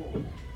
は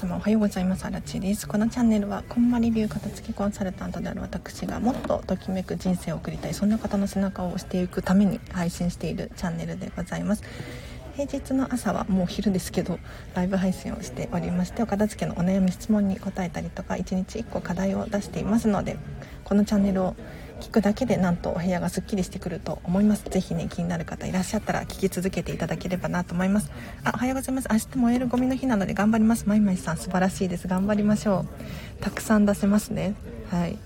様おはようございます。あらちです。このチャンネルはこんまり流片付けコンサルタントである私がもっとときめく人生を送りたいそんな方の背中を押していくために配信しているチャンネルでございます。平日の朝はもう昼ですけどライブ配信をしておりましてお片付けのお悩み質問に答えたりとか1日1個課題を出していますのでこのチャンネルを聞くだけでなんとお部屋がすっきりしてくると思います。ぜひね気になる方いらっしゃったら聞き続けていただければなと思います。あおはようございます。明日燃えるゴミの日なので頑張ります。まいまいさん素晴らしいです。頑張りましょう。たくさん出せますね。はい。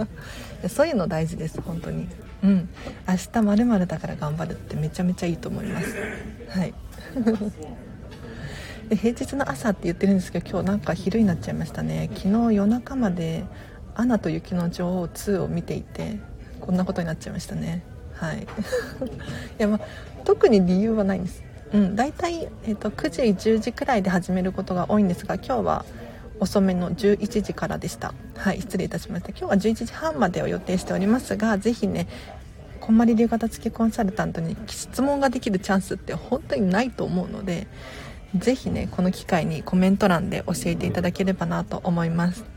そういうの大事です本当に。うん。明日まるだから頑張るってめちゃめちゃいいと思います。はい。で平日の朝って言ってるんですけど今日なんか昼になっちゃいましたね。昨日夜中まで「アナと雪の女王2」を見ていてこんなことになっちゃいましたね。はい。いやまあ特に理由はないんです。うん大体、えーと、9時10時くらいで始めることが多いんですが今日は遅めの11時からでした。はい失礼いたしました。今日は11時半までを予定しておりますが是非ねこんまり流型付きコンサルタントに質問ができるチャンスって本当にないと思うので是非ねこの機会にコメント欄で教えていただければなと思います。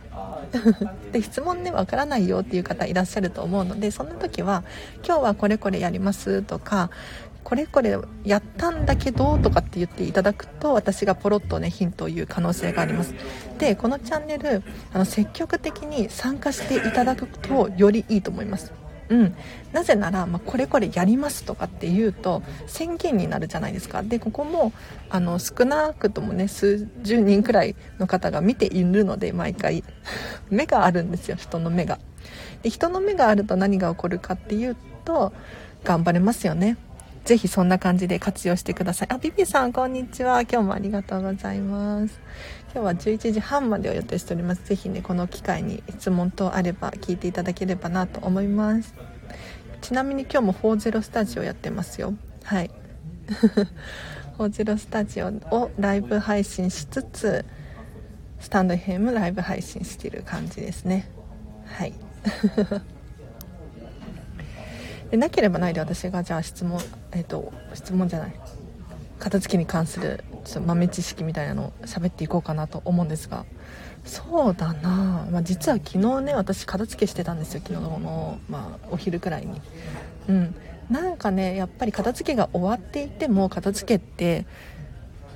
で質問ねわからないよっていう方いらっしゃると思うのでそんな時は「今日はこれこれやります」とか「これこれやったんだけど」とかって言っていただくと私がポロッとねヒントを言う可能性があります。でこのチャンネルあの積極的に参加していただくとよりいいと思います。うん、なぜなら、まあ、これこれやりますとかっていうと宣言になるじゃないですか。でここもあの少なくともね数十人くらいの方が見ているので毎回。目があるんですよ人の目が。で人の目があると何が起こるかっていうと頑張れますよね。ぜひそんな感じで活用してください。あビビさんこんにちは。今日もありがとうございます。今日は11時半までを予定しております。ぜひねこの機会に質問等あれば聞いていただければなと思います。ちなみに今日も40スタジオやってますよ。はい。40スタジオをライブ配信しつつスタンド FM ライブ配信してる感じですね。はい。でなければないで私がじゃあ質問えっ、ー、と質問じゃない。片付けに関するちょっと豆知識みたいなのを喋っていこうかなと思うんですが。そうだな、まあ、実は昨日ね私片付けしてたんですよ。昨日の、まあ、お昼くらいに。うん。なんかねやっぱり片付けが終わっていても片付けって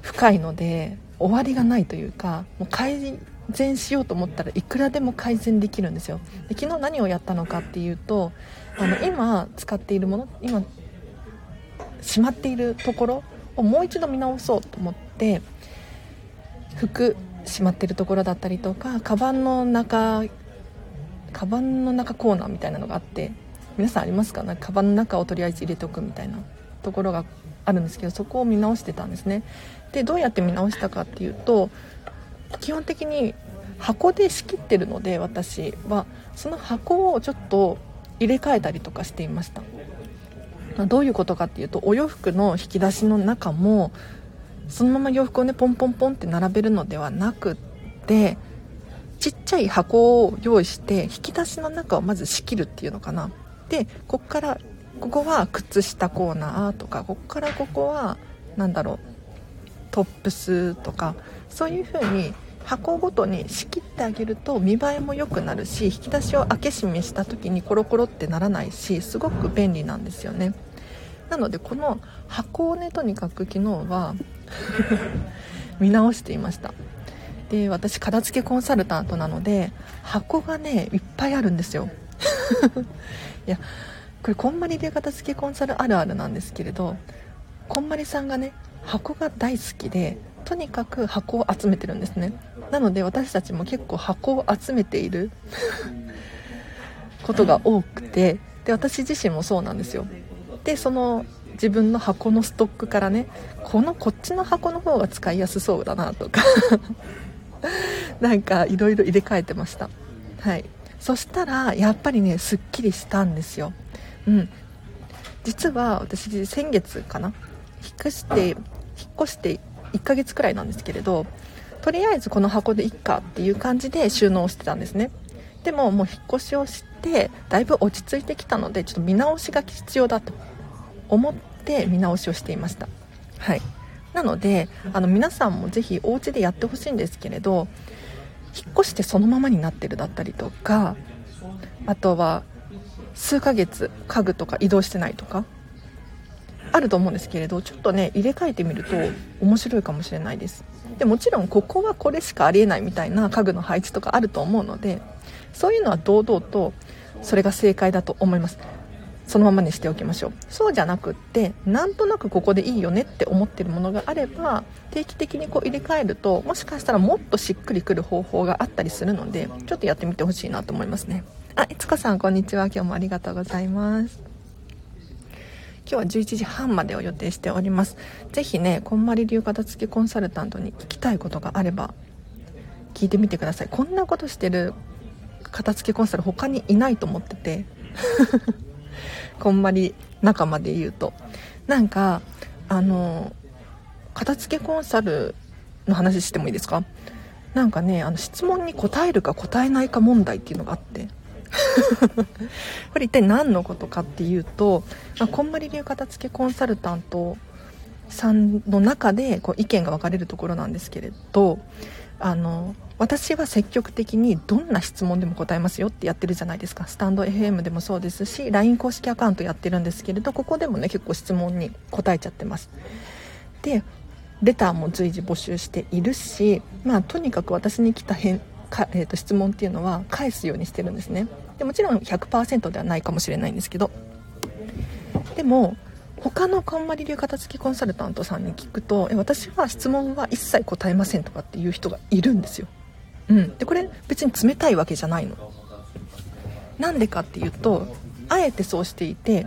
深いので終わりがないというかもう改善しようと思ったらいくらでも改善できるんですよ。で昨日何をやったのかっていうとあの今使っているもの今しまっているところをもう一度見直そうと思って服しまってるところだったりとかカバンの中カバンの中コーナーみたいなのがあって皆さんありますか？ねカバンの中をとりあえず入れておくみたいなところがあるんですけどそこを見直してたんですね。でどうやって見直したかっていうと基本的に箱で仕切ってるので私はその箱をちょっと入れ替えたりとかしていました。どういうことかっていうとお洋服の引き出しの中もそのまま洋服をねポンポンポンって並べるのではなくってちっちゃい箱を用意して引き出しの中をまず仕切るっていうのかな。でこっからここは靴下コーナーとかこっからここは何だろうトップスとかそういう風に箱ごとに仕切ってあげると見栄えも良くなるし引き出しを開け閉めした時にコロコロってならないしすごく便利なんですよね。なのでこの箱をねとにかく昨日は 見直していました。で私片付けコンサルタントなので箱がねいっぱいあるんですよ。いやこれこんまり流片付けコンサルあるあるなんですけれどこんまりさんがね箱が大好きでとにかく箱を集めてるんですね。なので私たちも結構箱を集めている ことが多くてで私自身もそうなんですよ。でその自分の箱のストックからねこのこっちの箱の方が使いやすそうだなとか。なんかいろいろ入れ替えてました。はい。そしたらやっぱりねすっきりしたんですよ。うん。実は私先月かな？引っ越して引っ越して1ヶ月くらいなんですけれどとりあえずこの箱でいっかっていう感じで収納してたんですね。でももう引っ越しをしてだいぶ落ち着いてきたのでちょっと見直しが必要だと。思って見直しをしていました。はい。なのであの皆さんもぜひお家でやってほしいんですけれど引っ越してそのままになってるだったりとかあとは数ヶ月家具とか移動してないとかあると思うんですけれどちょっとね入れ替えてみると面白いかもしれないです。でもちろんここはこれしかありえないみたいな家具の配置とかあると思うのでそういうのは堂々とそれが正解だと思います。そのままにしておきましょう。そうじゃなくってなんとなくここでいいよねって思ってるものがあれば定期的にこう入れ替えるともしかしたらもっとしっくりくる方法があったりするのでちょっとやってみてほしいなと思いますね。あいつかさんこんにちは。今日もありがとうございます。今日は11時半までを予定しております。是非ねこんまり流片付けコンサルタントに聞きたいことがあれば聞いてみてください。こんなことしてる片付けコンサル他にいないと思ってて。こんまり仲間で言うと。なんかあの片付けコンサルの話してもいいですか？なんかねあの質問に答えるか答えないか問題っていうのがあって。これ一体何のことかっていうと、まあ、こんまり流片付けコンサルタントさんの中でこう意見が分かれるところなんですけれどあの私は積極的にどんな質問でも答えますよってやってるじゃないですか。スタンド FM でもそうですし LINE 公式アカウントやってるんですけれどここでもね結構質問に答えちゃってます。でレターも随時募集しているしまあとにかく私に来た返か、えー、と質問っていうのは返すようにしてるんですね。でもちろん100%ではないかもしれないんですけど。でも他のこんまり流片付きコンサルタントさんに聞くと私は質問は一切答えませんとかっていう人がいるんですよ、うん、でこれ別に冷たいわけじゃないの。なんでかっていうとあえてそうしていて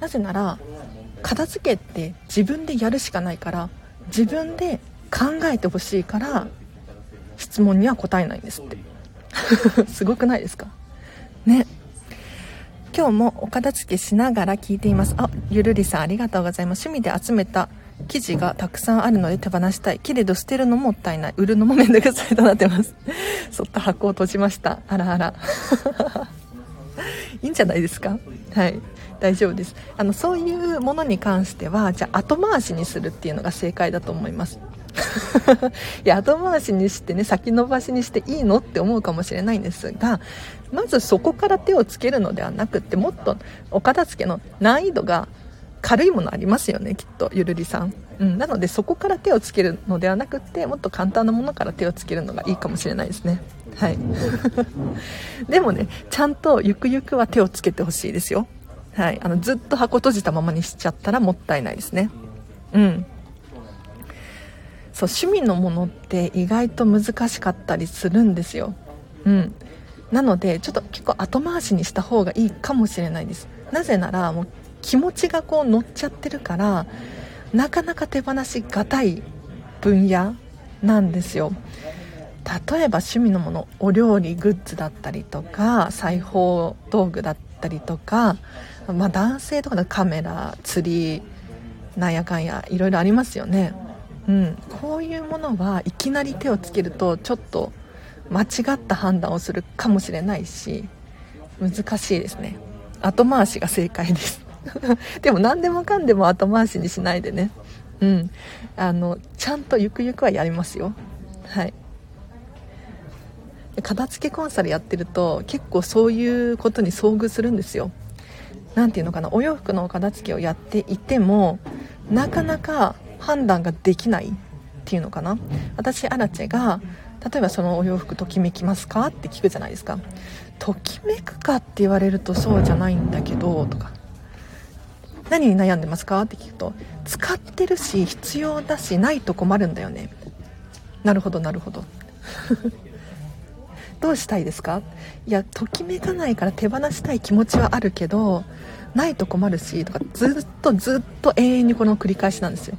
なぜなら片付けって自分でやるしかないから自分で考えてほしいから質問には答えないんですって。すごくないですか？ね。今日もお片付けしながら聞いています。あゆるりさんありがとうございます。趣味で集めた生地がたくさんあるので手放したい。けれど捨てるのもったいない。売るのもめんどくさいとなってます。そった箱を閉じました。あらあら。いいんじゃないですか？はい。大丈夫です。あのそういうものに関してはじゃあ後回しにするっていうのが正解だと思います。いや後回しにしてね先延ばしにしていいのって思うかもしれないんですがまずそこから手をつけるのではなくってもっとお片付けの難易度が軽いものありますよねきっとゆるりさん、うん、なのでそこから手をつけるのではなくてもっと簡単なものから手をつけるのがいいかもしれないですね。はい。でもねちゃんとゆくゆくは手をつけてほしいですよ。はい。あのずっと箱閉じたままにしちゃったらもったいないですね。うん。そう趣味のものって意外と難しかったりするんですよ。うん。なのでちょっと結構後回しにした方がいいかもしれないです。なぜならもう気持ちがこう乗っちゃってるからなかなか手放しがたい分野なんですよ。例えば趣味のものお料理グッズだったりとか裁縫道具だったりとか、まあ、男性とかのカメラ釣りなんやかんやいろいろありますよね。うん、こういうものはいきなり手をつけるとちょっと間違った判断をするかもしれないし難しいですね。後回しが正解です。でも何でもかんでも後回しにしないでね。うん。あのちゃんとゆくゆくはやりますよ。はい。片付けコンサルやってると結構そういうことに遭遇するんですよ。何ていうのかな。お洋服の片付けをやっていてもなかなか判断ができないっていうのかな。私アラチェが例えばそのお洋服ときめきますか？って聞くじゃないですか。ときめくかって言われるとそうじゃないんだけどとか。何に悩んでますか？って聞くと使ってるし必要だしないと困るんだよね。なるほどなるほど。どうしたいですか？いやときめかないから手放したい気持ちはあるけどないと困るしとかずっとずっと永遠にこの繰り返しなんですよ。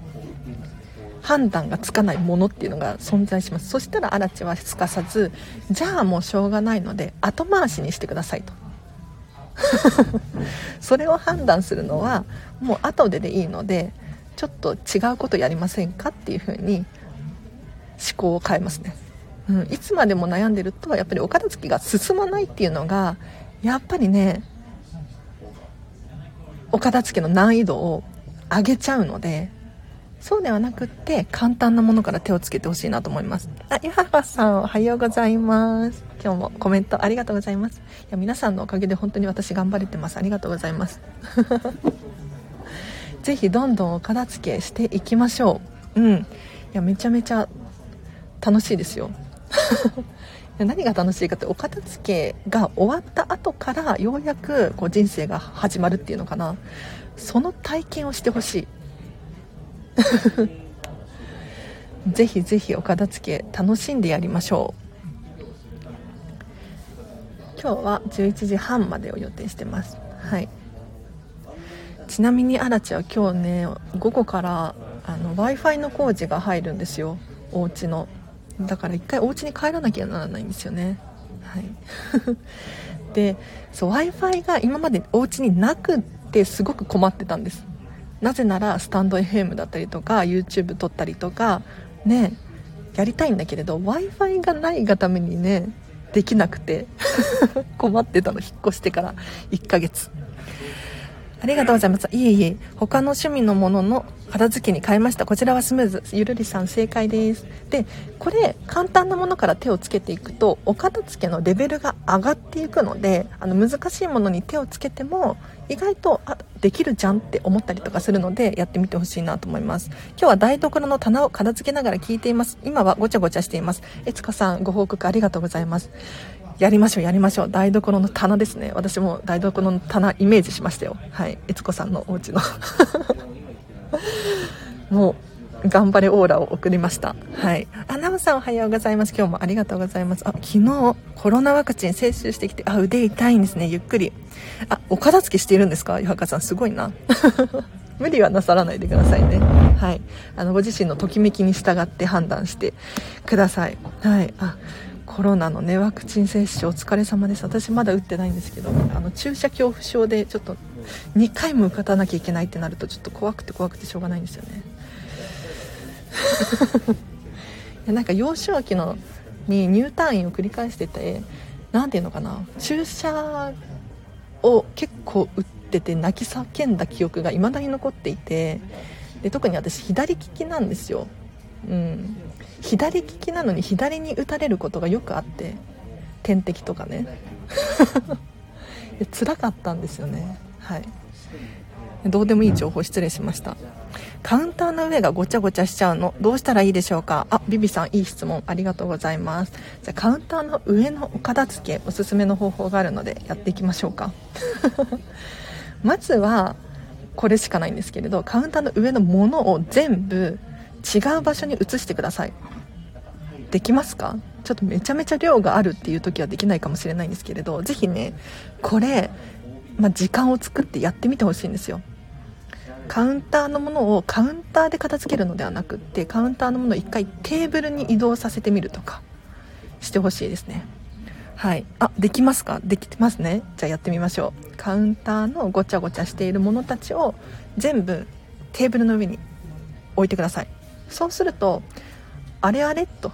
判断がつかないものっていうのが存在します。そしたらアラチはすかさずじゃあもうしょうがないので後回しにしてくださいと。それを判断するのはもう後ででいいのでちょっと違うことやりませんかっていうふうに思考を変えますね、うん、いつまでも悩んでるとやっぱりお片付けが進まないっていうのがやっぱりねお片付けの難易度を上げちゃうのでそうではなくって簡単なものから手をつけてほしいなと思います。あゆははさんおはようございます。今日もコメントありがとうございます。いや皆さんのおかげで本当に私頑張れてます。ありがとうございます。ぜひどんどんお片付けしていきましょう。うん。いやめちゃめちゃ楽しいですよ。何が楽しいかってお片付けが終わった後からようやくこう人生が始まるっていうのかな。その体験をしてほしい。ぜひぜひお片付け楽しんでやりましょう。今日は11時半までを予定してます。はい。ちなみにアラチは今日ね午後からあの w i f i の工事が入るんですよ。お家の。だから一回お家に帰らなきゃならないんですよね。はい。で w i f i が今までお家になくってすごく困ってたんです。なぜならスタンド FM だったりとか YouTube 撮ったりとかねやりたいんだけれど w i f i がないがためにねできなくて 困ってたの引っ越してから1ヶ月。ありがとうございます。いえいえ、他の趣味のものの片付けに変えました。こちらはスムーズ。ゆるりさん正解です。で、これ、簡単なものから手をつけていくと、お片付けのレベルが上がっていくので、あの、難しいものに手をつけても、意外と、あ、できるじゃんって思ったりとかするので、やってみてほしいなと思います。今日は台所の棚を片付けながら聞いています。今はごちゃごちゃしています。えつかさん、ご報告ありがとうございます。やりましょうやりましょう。台所の棚ですね。私も台所の棚イメージしましたよ。はい。悦子さんのお家の。もう頑張れオーラを送りました。はい。あナムさんおはようございます。今日もありがとうございます。あ昨日コロナワクチン接種してきてあ腕痛いんですね。ゆっくり。あお片付けしているんですか？ゆはかさんすごいな。無理はなさらないでくださいね。はい。あのご自身のときめきに従って判断してください。はい。あコロナのねワクチン接種お疲れ様です。私まだ打ってないんですけどあの注射恐怖症でちょっと2回も受かたなきゃいけないってなるとちょっと怖くて怖くてしょうがないんですよね。いやなんか幼少期のに入退院を繰り返してて何ていうのかな注射を結構打ってて泣き叫んだ記憶が未だに残っていてで特に私左利きなんですよ。うん。左利きなのに左に打たれることがよくあって点滴とかね。辛かったんですよね。はい。どうでもいい情報失礼しました。カウンターの上がごちゃごちゃしちゃうのどうしたらいいでしょうか？あビビさんいい質問ありがとうございます。じゃカウンターの上のお片付けおすすめの方法があるのでやっていきましょうか。まずはこれしかないんですけれどカウンターの上のものを全部違う場所に移してください。できますか？ちょっとめちゃめちゃ量があるっていう時はできないかもしれないんですけれど是非ねこれ、まあ、時間を作ってやってみてほしいんですよ。カウンターのものをカウンターで片付けるのではなくってカウンターのものを1回テーブルに移動させてみるとかしてほしいですね。はい。あできますか？できてますね。じゃあやってみましょう。カウンターのごちゃごちゃしているものたちを全部テーブルの上に置いてください。そうするとあれあれと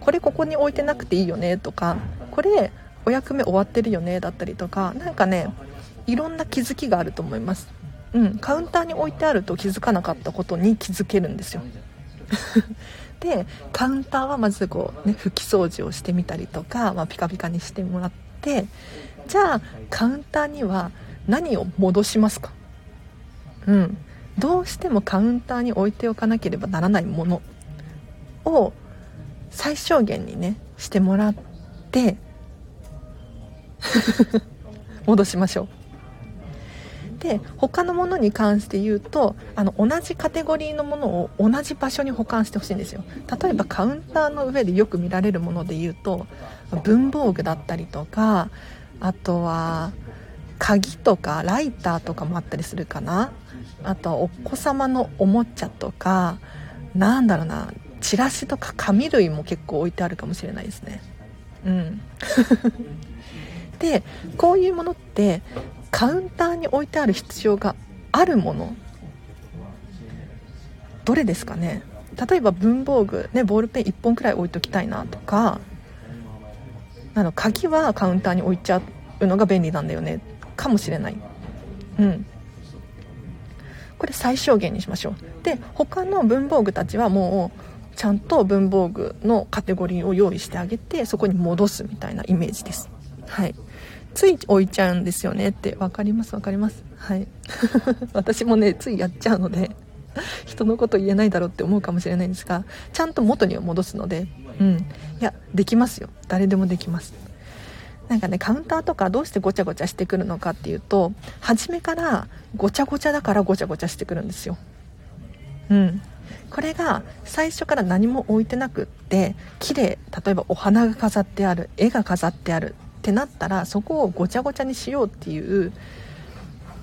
これここに置いてなくていいよねとかこれお役目終わってるよねだったりとか何かねいろんな気づきがあると思います。うんカウンターに置いてあると気づかなかったことに気づけるんですよ。でカウンターはまずこう、ね、拭き掃除をしてみたりとか、まあ、ピカピカにしてもらってじゃあカウンターには何を戻しますか？うん。どうしてもカウンターに置いておかなければならないものを最小限にねしてもらって 戻しましょう。で他のものに関して言うとあの同じカテゴリーのものを同じ場所に保管してほしいんですよ。例えばカウンターの上でよく見られるもので言うと文房具だったりとかあとは鍵とかライターとかもあったりするかな。あとお子様のおもちゃとかなんだろうなチラシとか紙類も結構置いてあるかもしれないですね。うん。でこういうものってカウンターに置いてある必要があるものどれですかね？例えば文房具、ね、ボールペン1本くらい置いときたいなとかあの鍵はカウンターに置いちゃうのが便利なんだよねかもしれない。うん。これ最小限にしましょう。で他の文房具たちはもうちゃんと文房具のカテゴリーを用意してあげてそこに戻すみたいなイメージです。はい。つい置いちゃうんですよねって分かります？分かります？はい。私もねついやっちゃうので人のこと言えないだろうって思うかもしれないんですがちゃんと元には戻すのでうん。いやできますよ。誰でもできます。なんかねカウンターとかどうしてごちゃごちゃしてくるのかっていうと初めからごちゃごちゃだからごちゃごちゃしてくるんですよ。うん。これが最初から何も置いてなくって綺麗例えばお花が飾ってある絵が飾ってあるってなったらそこをごちゃごちゃにしようっていう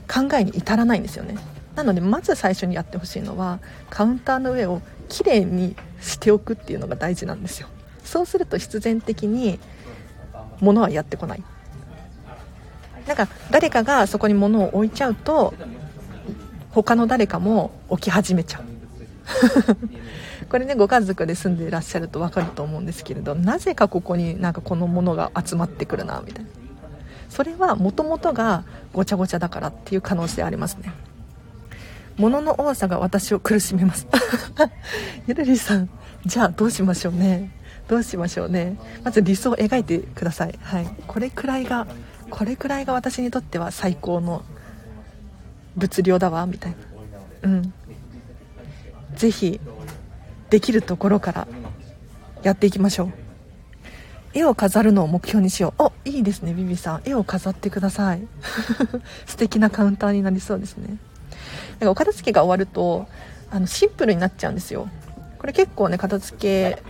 考えに至らないんですよね。なのでまず最初にやってほしいのはカウンターの上をきれいにしておくっていうのが大事なんですよ。そうすると必然的に物はやってこない。なんか誰かがそこに物を置いちゃうと他の誰かも置き始めちゃう。これねご家族で住んでいらっしゃると分かると思うんですけれどなぜかここになんかこのものが集まってくるなみたいな。それはもともとがごちゃごちゃだからっていう可能性ありますね。物の多さが私を苦しめます。ゆるりさんじゃあどうしましょうね。どうしましょうね。まず理想を描いてください。はい。これくらいがこれくらいが私にとっては最高の物量だわみたいな。うん。是非できるところからやっていきましょう。絵を飾るのを目標にしよう。おいいですねビビさん。絵を飾ってください。素敵なカウンターになりそうですね。なんかお片付けが終わるとあのシンプルになっちゃうんですよ。これ結構ね片付け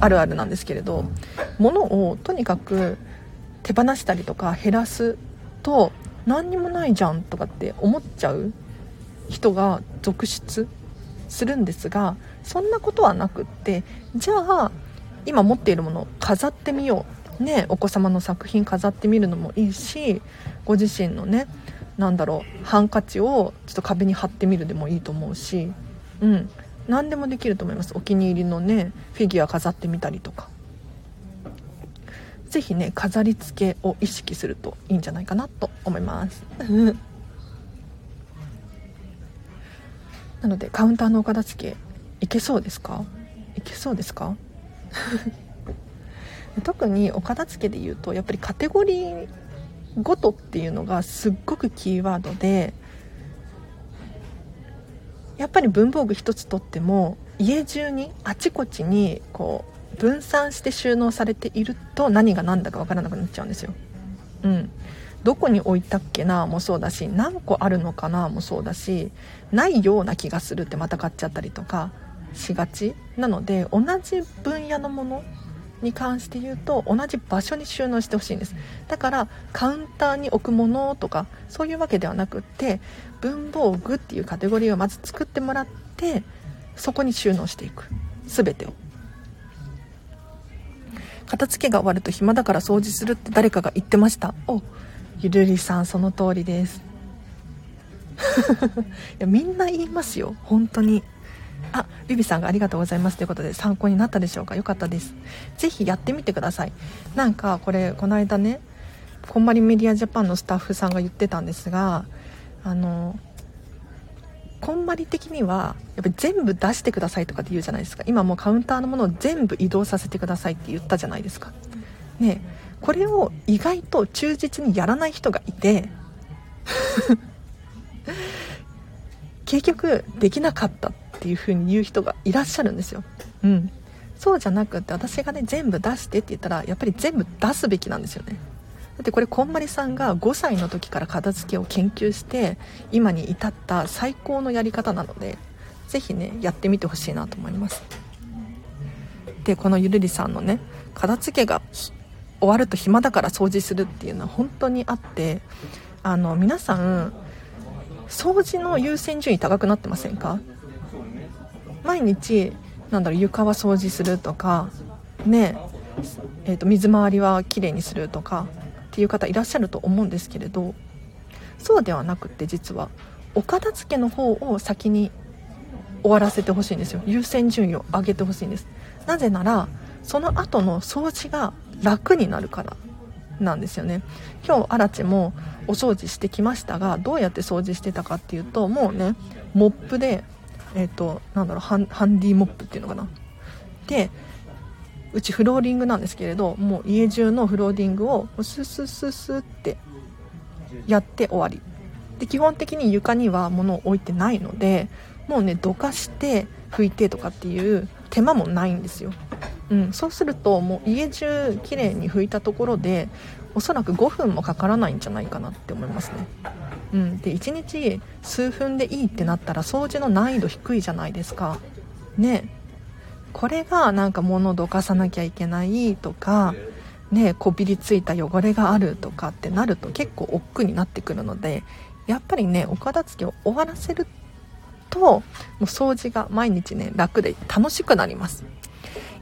あるあるなんですけれど物をとにかく手放したりとか減らすと何にもないじゃんとかって思っちゃう人が続出するんですがそんなことはなくってじゃあ今持っているものを飾ってみよう。ねお子様の作品飾ってみるのもいいしご自身のね何だろうハンカチをちょっと壁に貼ってみるでもいいと思うしうん。何でもできると思います。お気に入りのねフィギュア飾ってみたりとか。是非ね飾り付けを意識するといいんじゃないかなと思います。なのでカウンターのお片付けいけそうですか？いけそうですか？特にお片付けで言うとやっぱりカテゴリーごとっていうのがすっごくキーワードでやっぱり文房具一つとっても家中にあちこちにこう分散して収納されていると何が何だか分からなくなっちゃうんですよ。うん、どこに置いたっけなもそうだし何個あるのかなもそうだしないような気がするってまた買っちゃったりとかしがちなので同じ分野のものに関して言うと同じ場所に収納してほしいんですだからカウンターに置くものとかそういうわけではなくって文房具っていうカテゴリーをまず作ってもらってそこに収納していく。全てを。片付けが終わると暇だから掃除するって誰かが言ってました。おゆるりさんその通りです。いやみんな言いますよ。本当に。あビビさんがありがとうございます。ということで参考になったでしょうか？よかったです。ぜひやってみてください。なんかこれこの間ねこんまりメディアジャパンのスタッフさんが言ってたんですがあのこんまり的にはやっぱり全部出してくださいとかって言うじゃないですか。今もうカウンターのものを全部移動させてくださいって言ったじゃないですか。ねこれを意外と忠実にやらない人がいて 結局できなかったっていう風に言う人がいらっしゃるんですよ。うん。そうじゃなくって私がね全部出してって言ったらやっぱり全部出すべきなんですよね。だってこれこんまりさんが5歳の時から片付けを研究して今に至った最高のやり方なので是非ねやってみてほしいなと思います。でこのゆるりさんのね片付けが終わると暇だから掃除するっていうのは本当にあってあの皆さん掃除の優先順位高くなってませんか？毎日なんだろう床は掃除するとかねえーと、水回りはきれいにするとかっていう方いらっしゃると思うんですけれどそうではなくって実はお片付けの方を先に終わらせてほしいんですよ。優先順位を上げてほしいんです。なぜならその後の掃除が楽になるからなんですよね。今日アラチもお掃除してきましたがどうやって掃除してたかっていうともうねモップでえっ、ー、となんだろうハンハンディモップっていうのかな。でうちフローリングなんですけれどもう家中のフローリングをススススってやって終わり。で基本的に床には物を置いてないのでもうねどかして拭いてとかっていう手間もないんですよ、うん、そうするともう家中きれいに拭いたところでおそらく5分もかからないんじゃないかなって思いますね。うん、で1日数分でいいってなったら掃除の難易度低いじゃないですか。ね。これがなんか物をどかさなきゃいけないとかねこびりついた汚れがあるとかってなると結構億劫になってくるのでやっぱりねお片付けを終わらせるともう掃除が毎日ね楽で楽しくなります。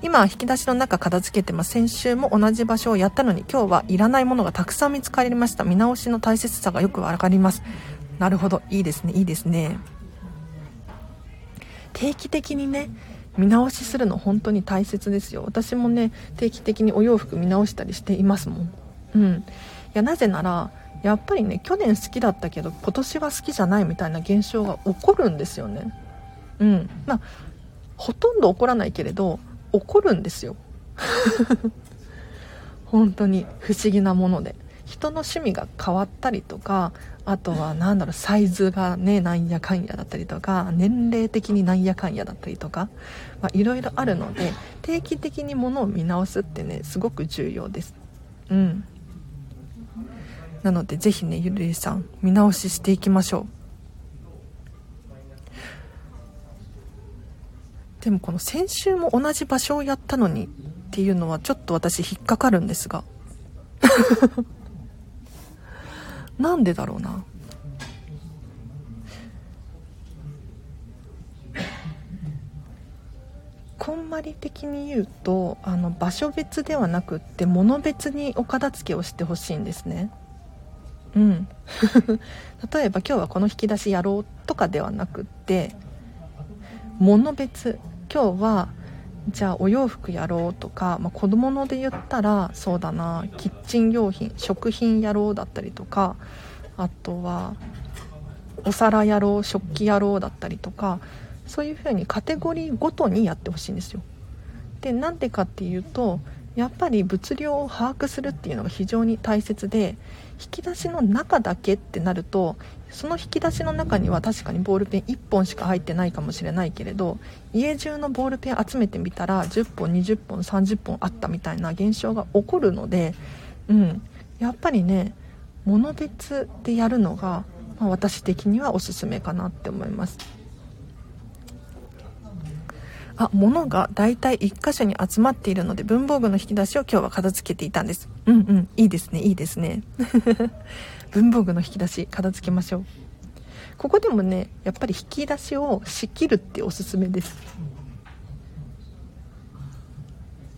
今引き出しの中片付けてます。先週も同じ場所をやったのに今日はいらないものがたくさん見つかりました。見直しの大切さがよく分かります。なるほど。いいですね。いいですね。定期的にね見直しするの本当に大切ですよ。私もね定期的にお洋服見直したりしていますもん。うん。いやなぜならやっぱりね去年好きだったけど今年は好きじゃないみたいな現象が起こるんですよね。うん。まあほとんど起こらないけれど怒るんですよ。本当に不思議なもので。人の趣味が変わったりとかあとは何だろうサイズがねなんやかんやだったりとか年齢的になんやかんやだったりとかいろいろあるので定期的にものを見直すってねすごく重要です。うん。なのでぜひねゆるいさん見直ししていきましょう。でもこの先週も同じ場所をやったのにっていうのはちょっと私引っかかるんですが。なんでだろうな。こんまり的に言うとあの場所別ではなくって物別にお片付けをしてほしいんですね。うん。例えば今日はこの引き出しやろうとかではなくって物別。今日はじゃあお洋服やろうとか、まあ、子供ので言ったらそうだなキッチン用品食品やろうだったりとかあとはお皿やろう食器やろうだったりとかそういうふうにカテゴリーごとにやってほしいんですよ。でなんでかっていうとやっぱり物量を把握するっていうのが非常に大切で引き出しの中だけってなるとその引き出しの中には確かにボールペン1本しか入ってないかもしれないけれど家中のボールペン集めてみたら10本20本30本あったみたいな現象が起こるので、うん、やっぱりね物別でやるのが、まあ、私的にはおすすめかなって思います。あ物が大体1箇所に集まっているので文房具の引き出しを今日は片付けていたんです。うんうん。いいですね。いいですね。文房具の引き出し片付けましょう。ここでもねやっぱり引き出しを仕切るっておすすめです。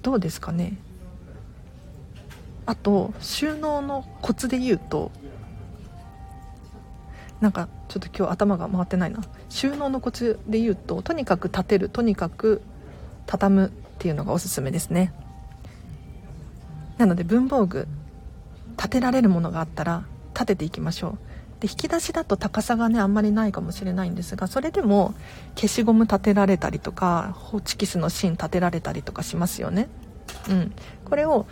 どうですかね。あと収納のコツで言うとなんかちょっと今日頭が回ってないな。収納のコツで言うととにかく立てるとにかく畳むっていうのがおすすめですね。なので文房具立てられるものがあったら立てていきましょう。で引き出しだと高さがねあんまりないかもしれないんですがそれでも消しゴム立てられたりとかホチキスの芯立てられたりとかしますよね。うん。これを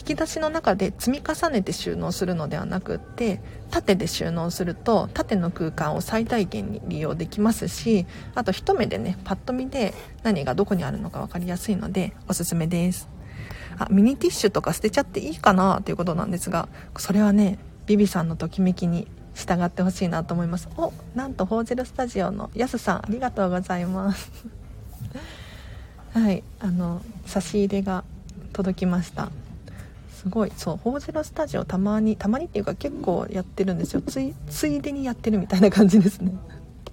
引き出しの中で積み重ねて収納するのではなくって縦で収納すると縦の空間を最大限に利用できますしあと一目でねパッと見で何がどこにあるのか分かりやすいのでおすすめです。あミニティッシュとか捨てちゃっていいかなということなんですがそれはねビビさんのときめきに従ってほしいなと思います。おなんとホーゼルスタジオのやすさんありがとうございます。はいあの差し入れが届きました。すごいそうホーゼルスタジオたまにたまにっていうか結構やってるんですよ。ついついでにやってるみたいな感じですね。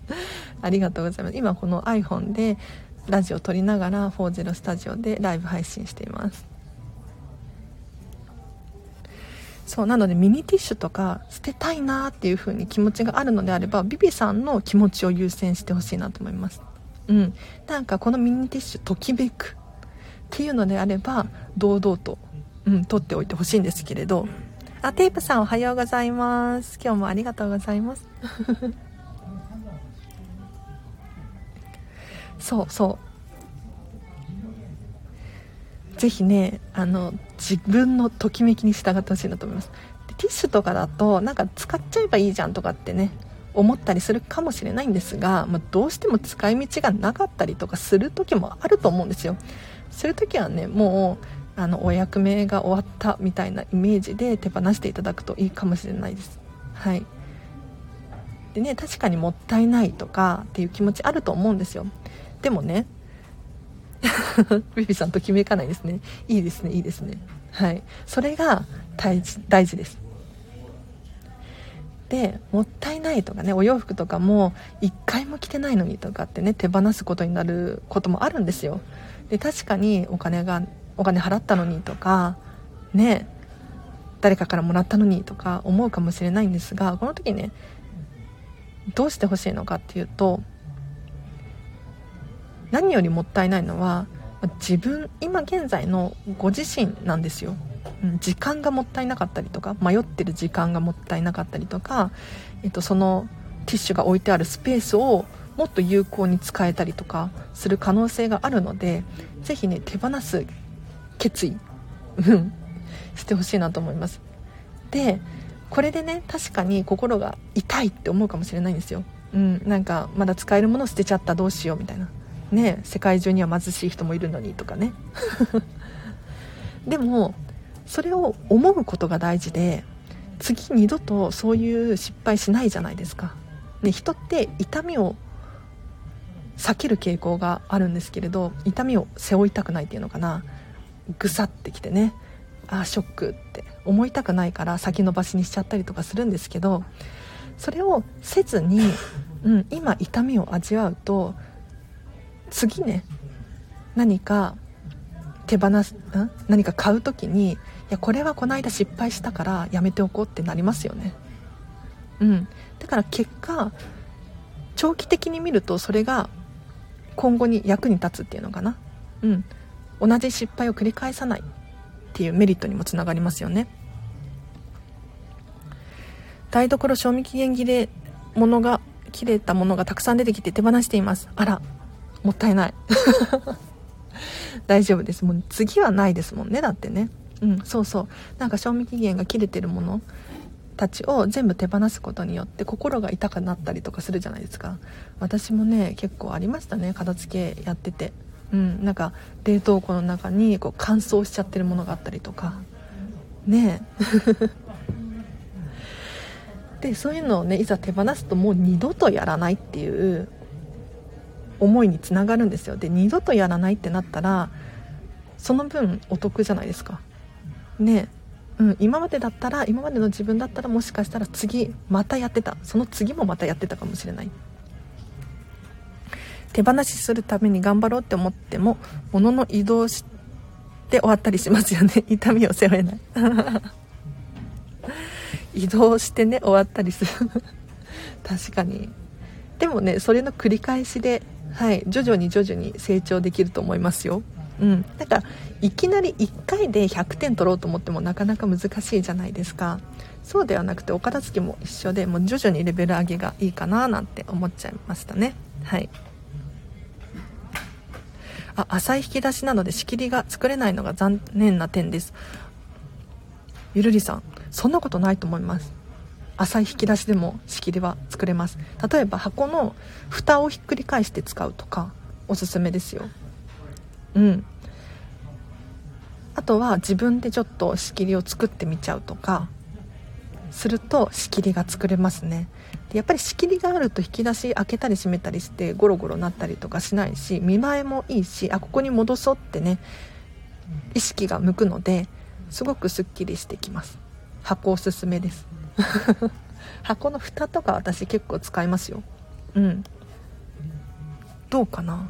ありがとうございます。今この iPhone でラジオ撮りながらフォーゼロスタジオでライブ配信しています。そうなのでミニティッシュとか捨てたいなっていう風に気持ちがあるのであればビビさんの気持ちを優先してほしいなと思います。うん。なんかこのミニティッシュときめくっていうのであれば堂々と、うん、取っておいてほしいんですけれど。あテープさんおはようございます。今日もありがとうございます。そうそう。ぜひねあの自分のときめきに従ってほしいなと思います。でティッシュとかだとなんか使っちゃえばいいじゃんとかってね思ったりするかもしれないんですが、まあ、どうしても使い道がなかったりとかする時もあると思うんですよ。そういう時はねもうあのお役目が終わったみたいなイメージで手放していただくといいかもしれないです。はい。でね確かにもったいないとかっていう気持ちあると思うんですよ。でもね ビビさんときめかないですね。いいですねいいですね。はい。それが大事大事です。でもったいないとかねお洋服とかも1回も着てないのにとかってね手放すことになることもあるんですよ。で確かにお金がお金払ったのにとかね誰かからもらったのにとか思うかもしれないんですがこの時ねどうしてほしいのかっていうと何よりもったいないのは自分今現在のご自身なんですよ、時間がもったいなかったりとか迷ってる時間がもったいなかったりとか、えっと、そのティッシュが置いてあるスペースをもっと有効に使えたりとかする可能性があるので是非ね手放す決意。してほしいなと思います。でこれでね確かに心が痛いって思うかもしれないんですよ。うんなんかまだ使えるもの捨てちゃったどうしようみたいな。ね世界中には貧しい人もいるのにとかね。でもそれを思うことが大事で次二度とそういう失敗しないじゃないですか、ね、人って痛みを避ける傾向があるんですけれど痛みを背負いたくないっていうのかな。ぐさってきてねああショックって思いたくないから先延ばしにしちゃったりとかするんですけどそれをせずに、うん、今痛みを味わうと次ね何か手放すん何か買う時にいやこれはこの間失敗したからやめておこうってなりますよね。うん。だから結果長期的に見るとそれが今後に役に立つっていうのかな。うん同じ失敗を繰り返さないっていうメリットにもつながりますよね。台所賞味期限切れ物が切れたものがたくさん出てきて手放しています。あらもったいない。大丈夫です。もう次はないですもんねだってね。うんそうそう。なんか賞味期限が切れてるものたちを全部手放すことによって心が痛くなったりとかするじゃないですか。私もね結構ありましたね片付けやってて。うんなんか冷凍庫の中にこう乾燥しちゃってるものがあったりとか。ねえ。でそういうのをねいざ手放すともう二度とやらないっていう思いにつながるんですよ。で二度とやらないってなったらその分お得じゃないですか。ねうん、今までだったら今までの自分だったらもしかしたら次またやってた。その次もまたやってたかもしれない。手放しするために頑張ろうって思っても物の移動して終わったりしますよね。痛みを背負えない。移動してね終わったりする。確かに。でもねそれの繰り返しではい徐々に徐々に成長できると思いますよ。うん。だからいきなり1回で100点取ろうと思ってもなかなか難しいじゃないですか。そうではなくてお片付けも一緒でもう徐々にレベル上げがいいかななんて思っちゃいましたね。はい。あ浅い引き出しなので仕切りが作れないのが残念な点です。ゆるりさんそんなことないと思います。浅い引き出しでも仕切りは作れます。例えば箱の蓋をひっくり返して使うとかおすすめですよ。うん。あとは自分でちょっと仕切りを作ってみちゃうとかすると仕切りが作れますね。やっぱり仕切りがあると引き出し開けたり閉めたりしてゴロゴロなったりとかしないし見栄えもいいしあここに戻そうってね意識が向くのですごくすっきりしてきます。箱おすすめです。箱の蓋とか私結構使いますよ。うん。どうかな？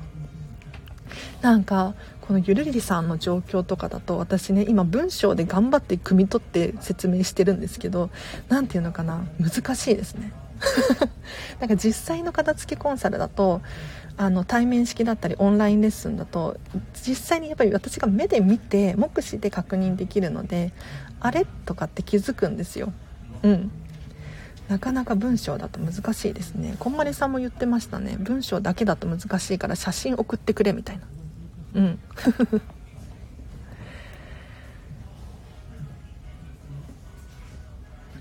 なんかこのゆるりさんの状況とかだと私ね今文章で頑張って汲み取って説明してるんですけど何て言うのかな？難しいですね。なんか実際の片付けコンサルだとあの対面式だったりオンラインレッスンだと実際にやっぱり私が目で見て目視で確認できるのであれとかって気づくんですよ。うん。なかなか文章だと難しいですね。こんまりさんも言ってましたね。文章だけだと難しいから写真送ってくれみたいな。うん。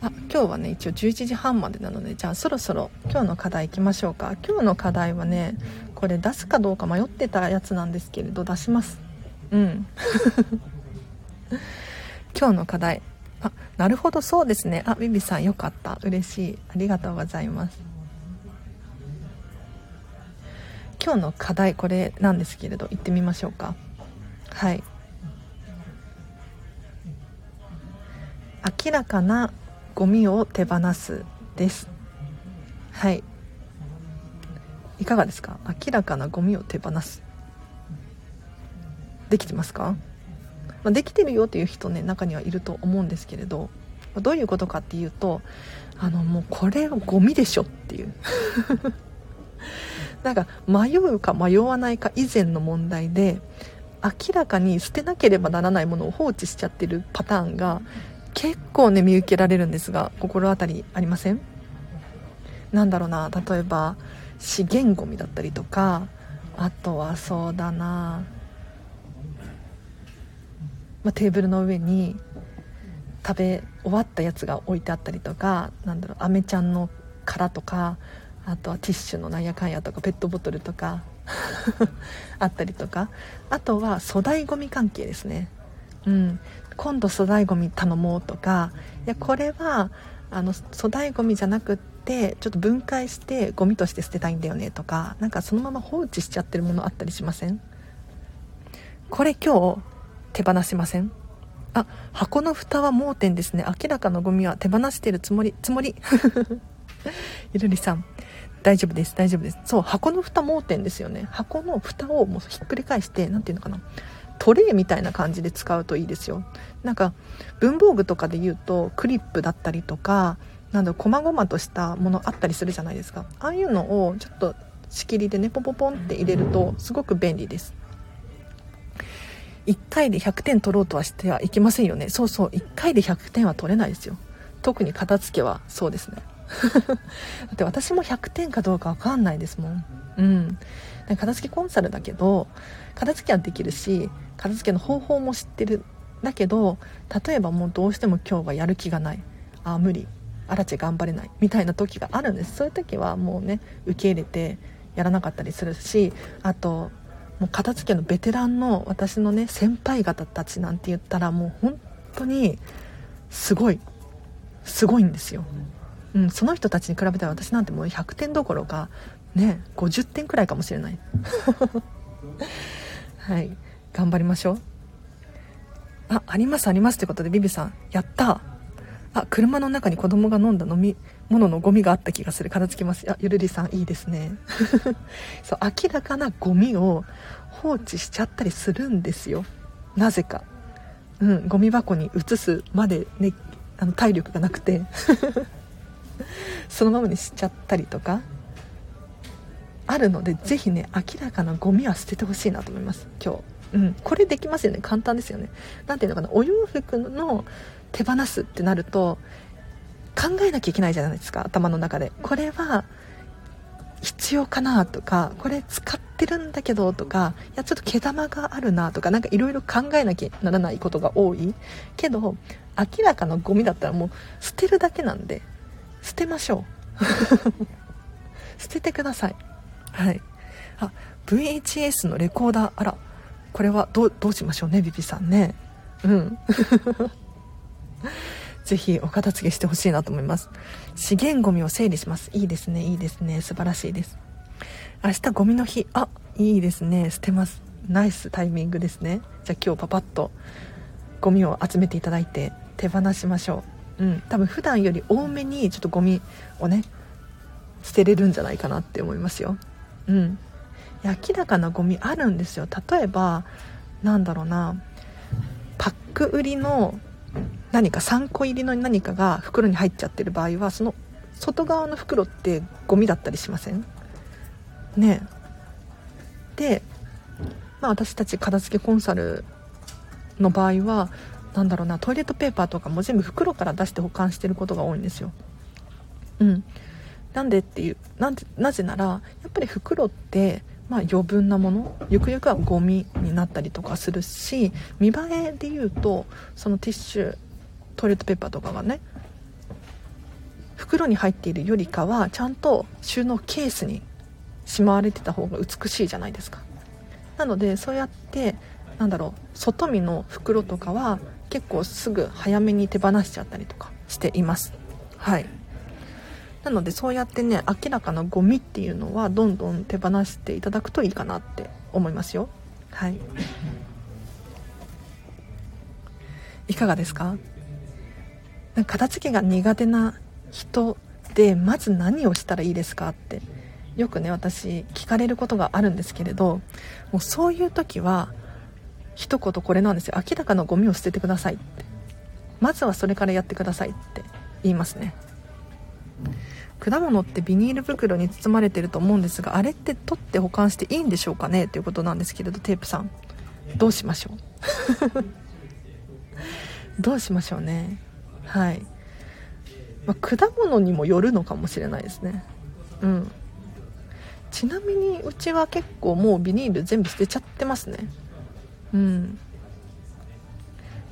あ今日はね一応11時半までなのでじゃあそろそろ今日の課題いきましょうか。今日の課題はねこれ出すかどうか迷ってたやつなんですけれど出します。うん。今日の課題。あなるほどそうですね。あビビさんよかった。嬉しい。ありがとうございます。今日の課題これなんですけれど行ってみましょうか。はい。明らかなゴミを手放すです。はい。いかがですか？明らかなゴミを手放す。できてますか、まあ、できてるよっていう人ね中にはいると思うんですけれどどういうことかっていうとあのもうこれはゴミでしょっていう。なんか迷うか迷わないか以前の問題で明らかに捨てなければならないものを放置しちゃってるパターンが結構ね見受けられるんですが心当たりありません？なんだろうな。例えば資源ごみだったりとかあとはそうだな、まあ、テーブルの上に食べ終わったやつが置いてあったりとかなんだろうアメちゃんの殻とかあとはティッシュのなんやかんやとかペットボトルとか あったりとか。あとは粗大ごみ関係ですね。うん。今度粗大ごみ頼もうとかいやこれはあの粗大ごみじゃなくってちょっと分解してゴミとして捨てたいんだよねとかなんかそのまま放置しちゃってるものあったりしません？これ今日手放しません？あ箱の蓋は盲点ですね。明らかなゴミは手放してるつもりつもり。ゆるりさん。大丈夫です大丈夫です。そう箱の蓋盲点ですよね。箱の蓋をもうひっくり返して何ていうのかな。トレイみたいな感じで使うといいですよ。なんか文房具とかで言うとクリップだったりとかなんだろ細々としたものあったりするじゃないですか。ああいうのをちょっと仕切りでねポポポンって入れるとすごく便利です。1回で100点取ろうとはしてはいけませんよね。そうそう1回で100点は取れないですよ。特に片付けはそうですね。だって私も100点かどうか分かんないですもん。うん。片付けコンサルだけど片付けはできるし片付けの方法も知ってる。だけど例えばもうどうしても今日はやる気がない。あ無理。あらち頑張れない。みたいな時があるんです。そういう時はもうね受け入れてやらなかったりするしあともう片付けのベテランの私のね先輩方たちなんて言ったらもう本当にすごい。すごいんですよ。うん、その人たちに比べたら私なんてもう100点どころかね50点くらいかもしれない。はい頑張りましょう。あありますありますってことでビビさん。やった。あ車の中に子供が飲んだ飲み物のゴミがあった気がする。片付きます。あゆるりさんいいですね。そう明らかなゴミを放置しちゃったりするんですよ。なぜか。うんゴミ箱に移すまでねあの体力がなくて。そのままにしちゃったりとか。あるのでぜひね明らかなゴミは捨ててほしいなと思います。今日。うん、これできますよね。簡単ですよね。何ていうのかな。お洋服の手放すってなると考えなきゃいけないじゃないですか。頭の中で。これは必要かなとかこれ使ってるんだけどとかいやちょっと毛玉があるなとか何かいろいろ考えなきゃならないことが多い。けど明らかなゴミだったらもう捨てるだけなんで捨てましょう。捨ててください。はい。あ VHS のレコーダー。あら。これはどうしましょうねビビさんね。うん。ぜひお片付けしてほしいなと思います。資源ゴミを整理します。いいですねいいですね。素晴らしいです。明日ゴミの日。あいいですね。捨てます。ナイスタイミングですね。じゃあ今日パパッとゴミを集めていただいて手放しましょう。うん。多分普段より多めにちょっとゴミをね捨てれるんじゃないかなって思いますよ。うん。明らかなゴミあるんですよ。例えばなんだろうなパック売りの何か3個入りの何かが袋に入っちゃってる場合はその外側の袋ってゴミだったりしません？ね。で、まあ、私たち片付けコンサルの場合は何だろうなトイレットペーパーとかも全部袋から出して保管してることが多いんですよ。うん。なんでっていうなんでなぜならやっぱり袋ってまあ、余分なものゆくゆくはゴミになったりとかするし見栄えで言うとそのティッシュトイレットペーパーとかがね袋に入っているよりかはちゃんと収納ケースにしまわれてた方が美しいじゃないですか。なのでそうやってなんだろう外見の袋とかは結構すぐ早めに手放しちゃったりとかしています。はい。なのでそうやってね明らかなゴミっていうのはどんどん手放していただくといいかなって思いますよ。はい。いかがですか？片付けが苦手な人でまず何をしたらいいですかってよくね私聞かれることがあるんですけれどもうそういう時は一言これなんですよ。明らかなゴミを捨ててくださいって。まずはそれからやってくださいって言いますね。果物ってビニール袋に包まれてると思うんですがあれって取って保管していいんでしょうかね？ということなんですけれどテープさん。どうしましょう？どうしましょうね。はい、まあ、果物にもよるのかもしれないですね。うん。ちなみにうちは結構もうビニール全部捨てちゃってますね。うん。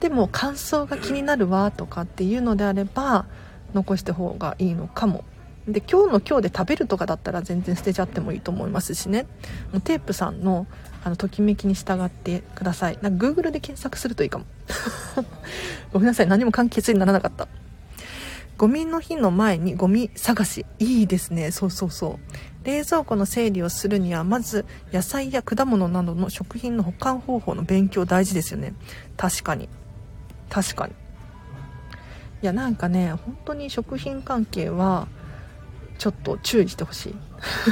でも乾燥が気になるわとかっていうのであれば残した方がいいのかも。で今日の今日で食べるとかだったら全然捨てちゃってもいいと思いますしね。もうテープさんのあのときめきに従ってください。なんか Google で検索するといいかも。ごめんなさい。何も簡潔にならなかった。ゴミの日の前にゴミ探し。いいですね。そうそうそう。冷蔵庫の整理をするにはまず野菜や果物などの食品の保管方法の勉強大事ですよね。確かに。確かに。いやなんかね本当に食品関係はちょっと注意してほしい。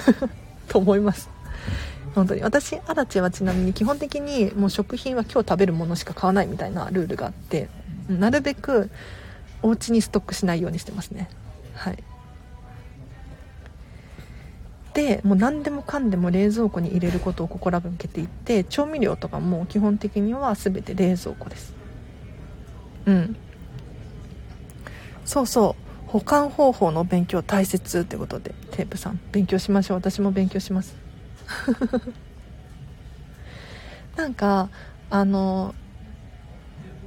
と思います。本当に。私アラチェはちなみに基本的にもう食品は今日食べるものしか買わないみたいなルールがあってなるべくお家にストックしないようにしてますね。はい。でもう何でもかんでも冷蔵庫に入れることを心がけていって調味料とかも基本的には全て冷蔵庫です。うん。そうそう。保管方法の勉強大切ってことでテープさん勉強しましょう。私も勉強します。なんかあの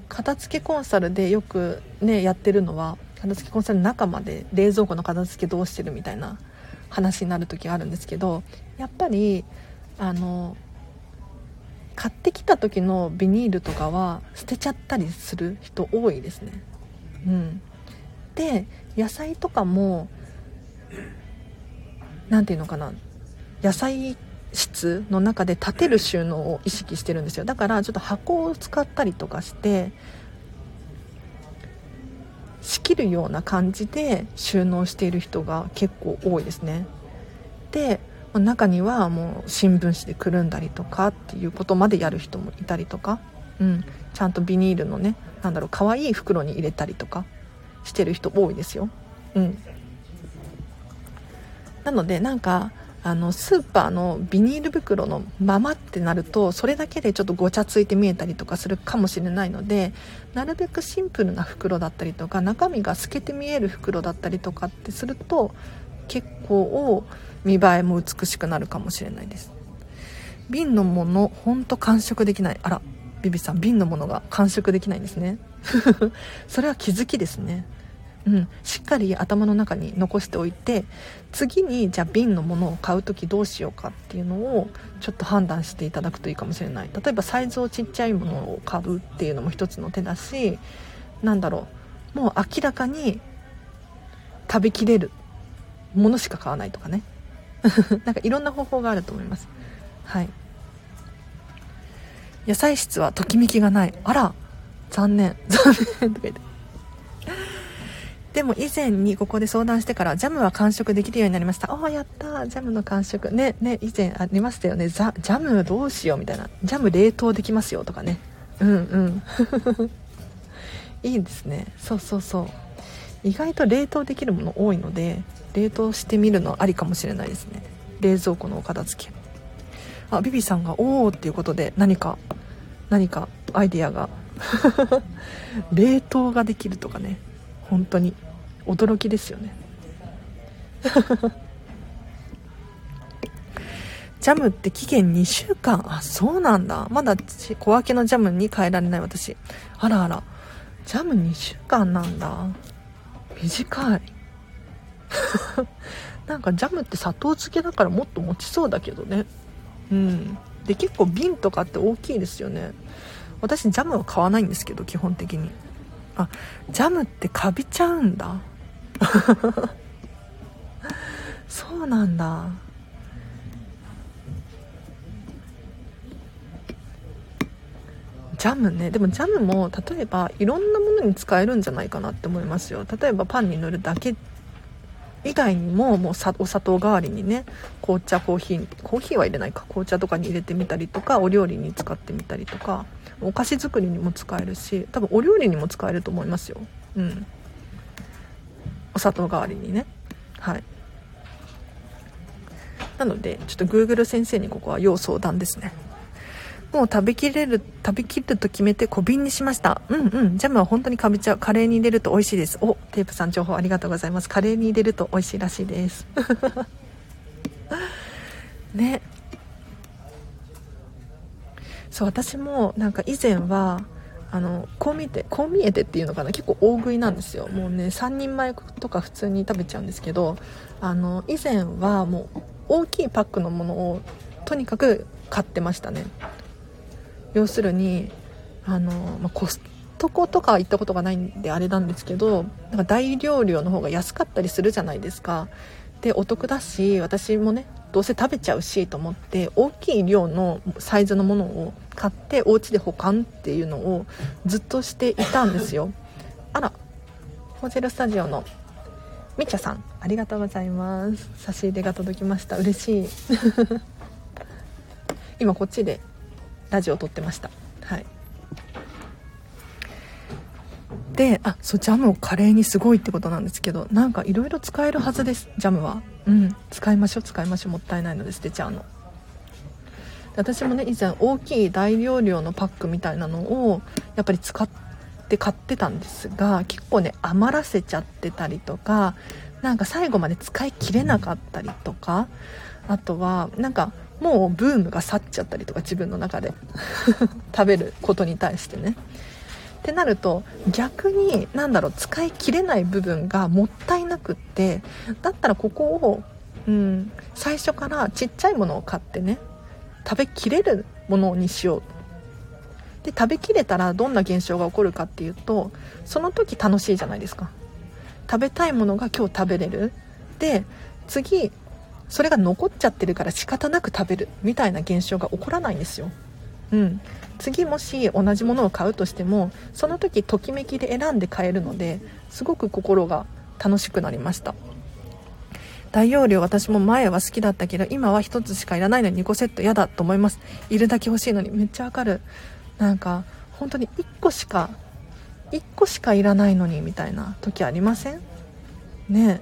片付けコンサルでよくねやってるのは片付けコンサルの中まで冷蔵庫の片付けどうしてるみたいな話になる時があるんですけどやっぱりあの買ってきた時のビニールとかは捨てちゃったりする人多いですね。うん。で野菜とかも何て言うのかな野菜室の中で立てる収納を意識してるんですよ。だからちょっと箱を使ったりとかして仕切るような感じで収納している人が結構多いですね。で中にはもう新聞紙でくるんだりとかっていうことまでやる人もいたりとか、うん、ちゃんとビニールのね何だろう可愛い袋に入れたりとか。してる人多いですよ。うん。なのでなんかあのスーパーのビニール袋のままってなるとそれだけでちょっとごちゃついて見えたりとかするかもしれないのでなるべくシンプルな袋だったりとか中身が透けて見える袋だったりとかってすると結構見栄えも美しくなるかもしれないです。瓶のものほんと完食できない。あらビビさん瓶のものが完食できないんですね。それは気づきですね。うん、しっかり頭の中に残しておいて次にじゃあ瓶のものを買う時どうしようかっていうのをちょっと判断していただくといいかもしれない。例えばサイズをちっちゃいものを買うっていうのも一つの手だしなんだろう。もう明らかに食べきれる。ものしか買わないとかね。なんかいろんな方法があると思います。はい。野菜室はときめきがない。あら残念。残念。とか言って。でも以前にここで相談してからジャムは完食できるようになりました。おおやったジャムの完食。ねね以前ありましたよね。ザジャムどうしようみたいな。ジャム冷凍できますよとかね。うんうん。いいですね。そうそうそう。意外と冷凍できるもの多いので冷凍してみるのありかもしれないですね。冷蔵庫のお片付け。あビビさんが「おお」っていうことで何か何かアイディアが。冷凍ができるとかね。本当に。驚きですよね。ジャムって期限2週間。あそうなんだ。まだ小分けのジャムに変えられない私。あらあら。ジャム2週間なんだ。短い。なんかジャムって砂糖漬けだからもっと持ちそうだけどね。うん。で結構瓶とかって大きいですよね。私ジャムは買わないんですけど基本的に。あジャムってカビちゃうんだ。そうなんだ。ジャムね。でもジャムも例えばいろんなものに使えるんじゃないかなって思いますよ。例えばパンに塗るだけ以外にももうお砂糖代わりにね紅茶コーヒーコーヒーは入れないか。紅茶とかに入れてみたりとかお料理に使ってみたりとか。お菓子作りにも使えるし多分お料理にも使えると思いますよ。うん。お砂糖代わりにね。はい。なのでちょっと Google 先生にここは要相談ですね。もう食べきれる食べきると決めて小瓶にしました。うんうん。ジャムは本当にかびちゃカレーに入れると美味しいです。おテープさん情報ありがとうございます。カレーに入れると美味しいらしいです。ね。そう私もなんか以前はあのこう見てこう見えてっていうのかな？結構大食いなんですよ。もうね3人前とか普通に食べちゃうんですけどあの以前はもう大きいパックのものをとにかく買ってましたね。要するにあの、まあ、コストコとか行ったことがないんであれなんですけどなんか大容量の方が安かったりするじゃないですか。でお得だし私もねどうせ食べちゃうしと思って大きい量のサイズのものを買ってお家で保管っていうのをずっとしていたんですよ。あらホテルスタジオのみっちゃさんありがとうございます。差し入れが届きました。嬉しい。今こっちでラジオ撮ってました。であそうジャムをカレーにすごいってことなんですけどなんかいろいろ使えるはずですジャムは。うん。使いましょう使いましょうもったいないので捨てちゃうの。私もね以前大きい大容量のパックみたいなのをやっぱり使って買ってたんですが結構ね余らせちゃってたりとかなんか最後まで使い切れなかったりとかあとはなんかもうブームが去っちゃったりとか自分の中で。食べることに対してねってなると逆に何だろう使い切れない部分がもったいなくってだったらここを、うん、最初からちっちゃいものを買ってね食べきれるものにしよう。で食べきれたらどんな現象が起こるかっていうとその時楽しいじゃないですか。食べたいものが今日食べれる。で次それが残っちゃってるから仕方なく食べるみたいな現象が起こらないんですよ。うん、次もし同じものを買うとしてもその時ときめきで選んで買えるのですごく心が楽しくなりました。大容量私も前は好きだったけど今は1つしかいらないのに2個セット嫌だと思います。いるだけ欲しいのにめっちゃわかる。なんか本当に1個しか1個しかいらないのにみたいな時ありません？ねえ。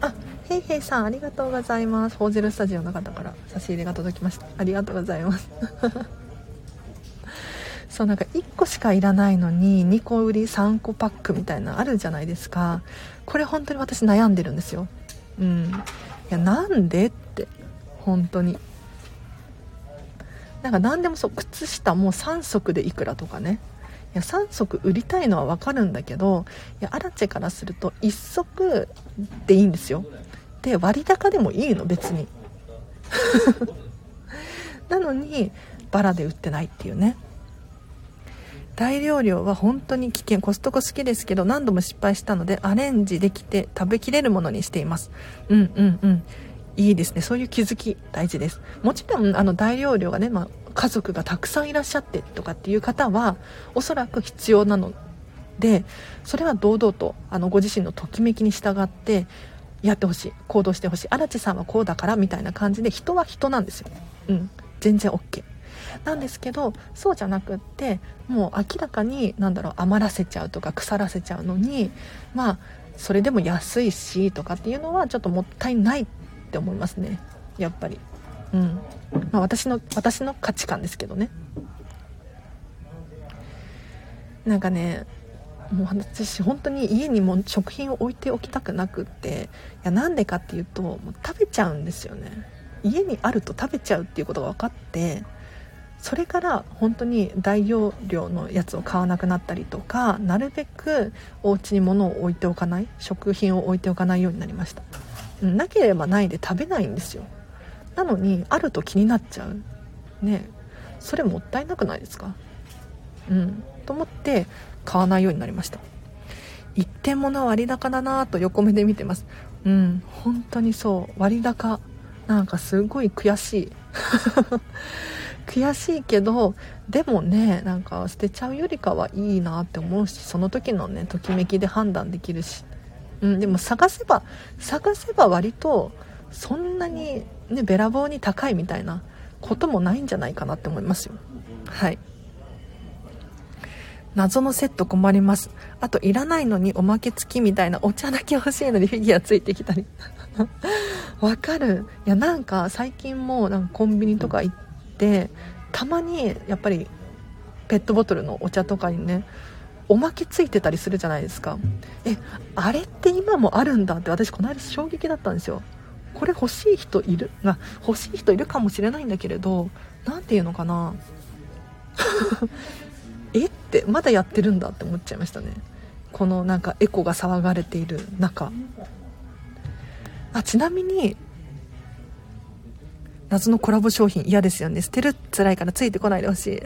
あヘイヘイさんありがとうございます。ホーゼルスタジオの方から差し入れが届きました。ありがとうございます。そうなんか1個しかいらないのに2個売り3個パックみたいなあるじゃないですか。これ本当に私悩んでるんですよ。うん。いやなんでって。本当に。なんか何でもそう靴下も3足でいくらとかね。いや3足売りたいのは分かるんだけどいやアラチェからすると1足でいいんですよ。で割高でもいいの別に。なのにバラで売ってないっていうね。大容量は本当に危険コストコ好きですけど何度も失敗したのでアレンジできて食べきれるものにしています。うんうんうん。いいですね。そういう気づき大事です。もちろんあの大容量がね、まあ、家族がたくさんいらっしゃってとかっていう方はおそらく必要なのでそれは堂々とあのご自身のときめきに従ってやってほしい行動してほしい。荒地さんはこうだからみたいな感じで人は人なんですよ。うん。全然 OK なんですけどそうじゃなくってもう明らかに何だろう余らせちゃうとか腐らせちゃうのにまあそれでも安いしとかっていうのはちょっともったいないって思いますね。やっぱり。うん。まあ私の私の価値観ですけどね。なんかねもう私本当に家にも食品を置いておきたくなくっていやなんでかっていうともう食べちゃうんですよね。家にあると食べちゃうっていうことが分かってそれから本当に大容量のやつを買わなくなったりとかなるべくお家に物を置いておかない食品を置いておかないようになりました。なければないで食べないんですよ。なのにあると気になっちゃう。ねそれもったいなくないですか？うんと思って買わないようになりました。一点物は割高だなと横目で見てます。うん本当にそう。割高。なんかすごい悔しい。悔しいけどでもねなんか捨てちゃうよりかはいいなって思うしその時のねときめきで判断できるし、うん、でも探せば探せば割とそんなにねべらぼうに高いみたいなこともないんじゃないかなって思いますよ。はい。謎のセット困ります。あといらないのにおまけ付きみたいなお茶だけ欲しいのにフィギュアついてきたり。わかる。いやなんか最近もなんかコンビニとか行ってでたまにやっぱりペットボトルのお茶とかにねおまけついてたりするじゃないですか。えあれって今もあるんだって私この間衝撃だったんですよ。これ欲しい人いる？が欲しい人いるかもしれないんだけれど何て言うのかな。えってまだやってるんだって思っちゃいましたね。このなんかエコが騒がれている中。あちなみに謎のコラボ商品嫌ですよね。捨てる辛いからついてこないでほし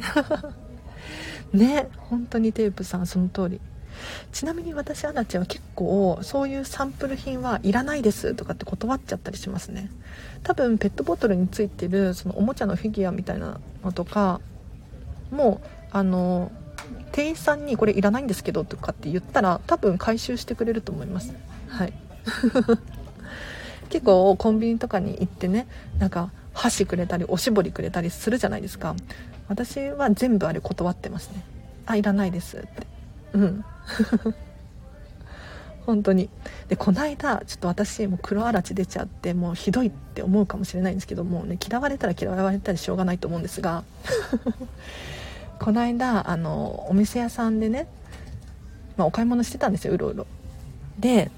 い。ね本当にテープさんその通り。ちなみに私アナちゃんは結構そういうサンプル品はいらないですとかって断っちゃったりしますね。多分ペットボトルについてるそのおもちゃのフィギュアみたいなのとかもうあの店員さんにこれいらないんですけどとかって言ったら多分回収してくれると思います。はい。結構コンビニとかに行ってねなんか箸くれたりおしぼりくれたりするじゃないですか。私は全部あれ断ってますね。あいらないですって。うん。本当に。でこの間ちょっと私もう黒あらち出ちゃってもうひどいって思うかもしれないんですけどもうね嫌われたら嫌われたらしょうがないと思うんですが。この間あのお店屋さんでね、まあ、お買い物してたんですようろうろ。で